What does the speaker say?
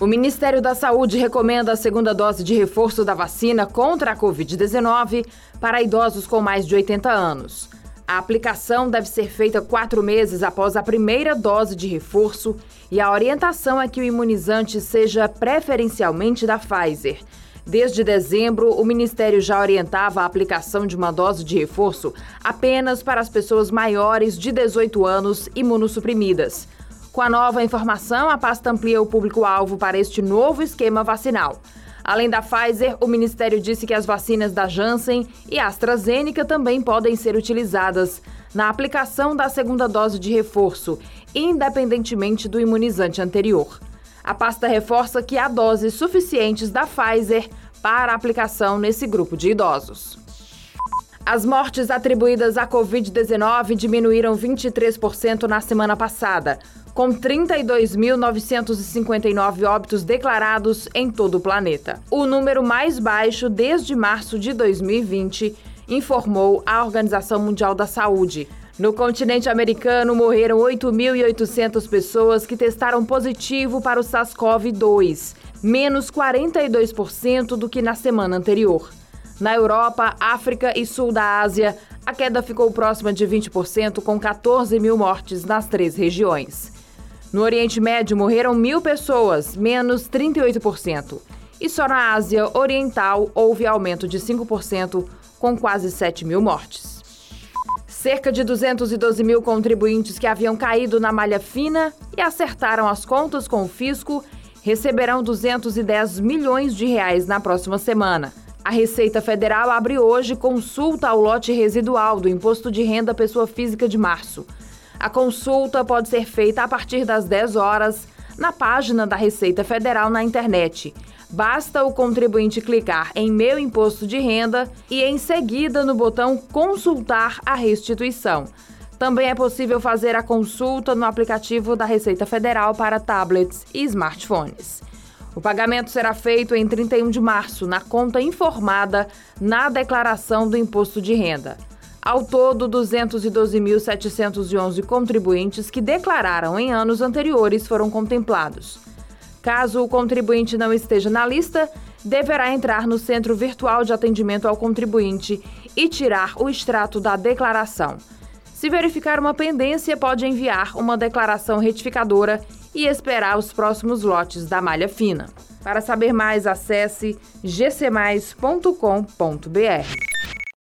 O Ministério da Saúde recomenda a segunda dose de reforço da vacina contra a Covid-19 para idosos com mais de 80 anos. A aplicação deve ser feita quatro meses após a primeira dose de reforço e a orientação é que o imunizante seja preferencialmente da Pfizer. Desde dezembro, o Ministério já orientava a aplicação de uma dose de reforço apenas para as pessoas maiores de 18 anos imunossuprimidas. Com a nova informação, a pasta amplia o público-alvo para este novo esquema vacinal. Além da Pfizer, o Ministério disse que as vacinas da Janssen e AstraZeneca também podem ser utilizadas na aplicação da segunda dose de reforço, independentemente do imunizante anterior. A pasta reforça que há doses suficientes da Pfizer para aplicação nesse grupo de idosos. As mortes atribuídas à Covid-19 diminuíram 23% na semana passada, com 32.959 óbitos declarados em todo o planeta. O número mais baixo desde março de 2020, informou a Organização Mundial da Saúde. No continente americano, morreram 8.800 pessoas que testaram positivo para o SARS-CoV-2, menos 42% do que na semana anterior. Na Europa, África e Sul da Ásia, a queda ficou próxima de 20%, com 14 mil mortes nas três regiões. No Oriente Médio, morreram mil pessoas, menos 38%. E só na Ásia Oriental houve aumento de 5%, com quase 7 mil mortes. Cerca de 212 mil contribuintes que haviam caído na malha fina e acertaram as contas com o fisco receberão 210 milhões de reais na próxima semana. A Receita Federal abre hoje consulta ao lote residual do Imposto de Renda Pessoa Física de março. A consulta pode ser feita a partir das 10 horas na página da Receita Federal na internet. Basta o contribuinte clicar em Meu Imposto de Renda e em seguida no botão Consultar a restituição. Também é possível fazer a consulta no aplicativo da Receita Federal para tablets e smartphones. O pagamento será feito em 31 de março na conta informada na declaração do imposto de renda. Ao todo, 212.711 contribuintes que declararam em anos anteriores foram contemplados. Caso o contribuinte não esteja na lista, deverá entrar no Centro Virtual de Atendimento ao Contribuinte e tirar o extrato da declaração. Se verificar uma pendência, pode enviar uma declaração retificadora e esperar os próximos lotes da malha fina. Para saber mais, acesse gcmais.com.br.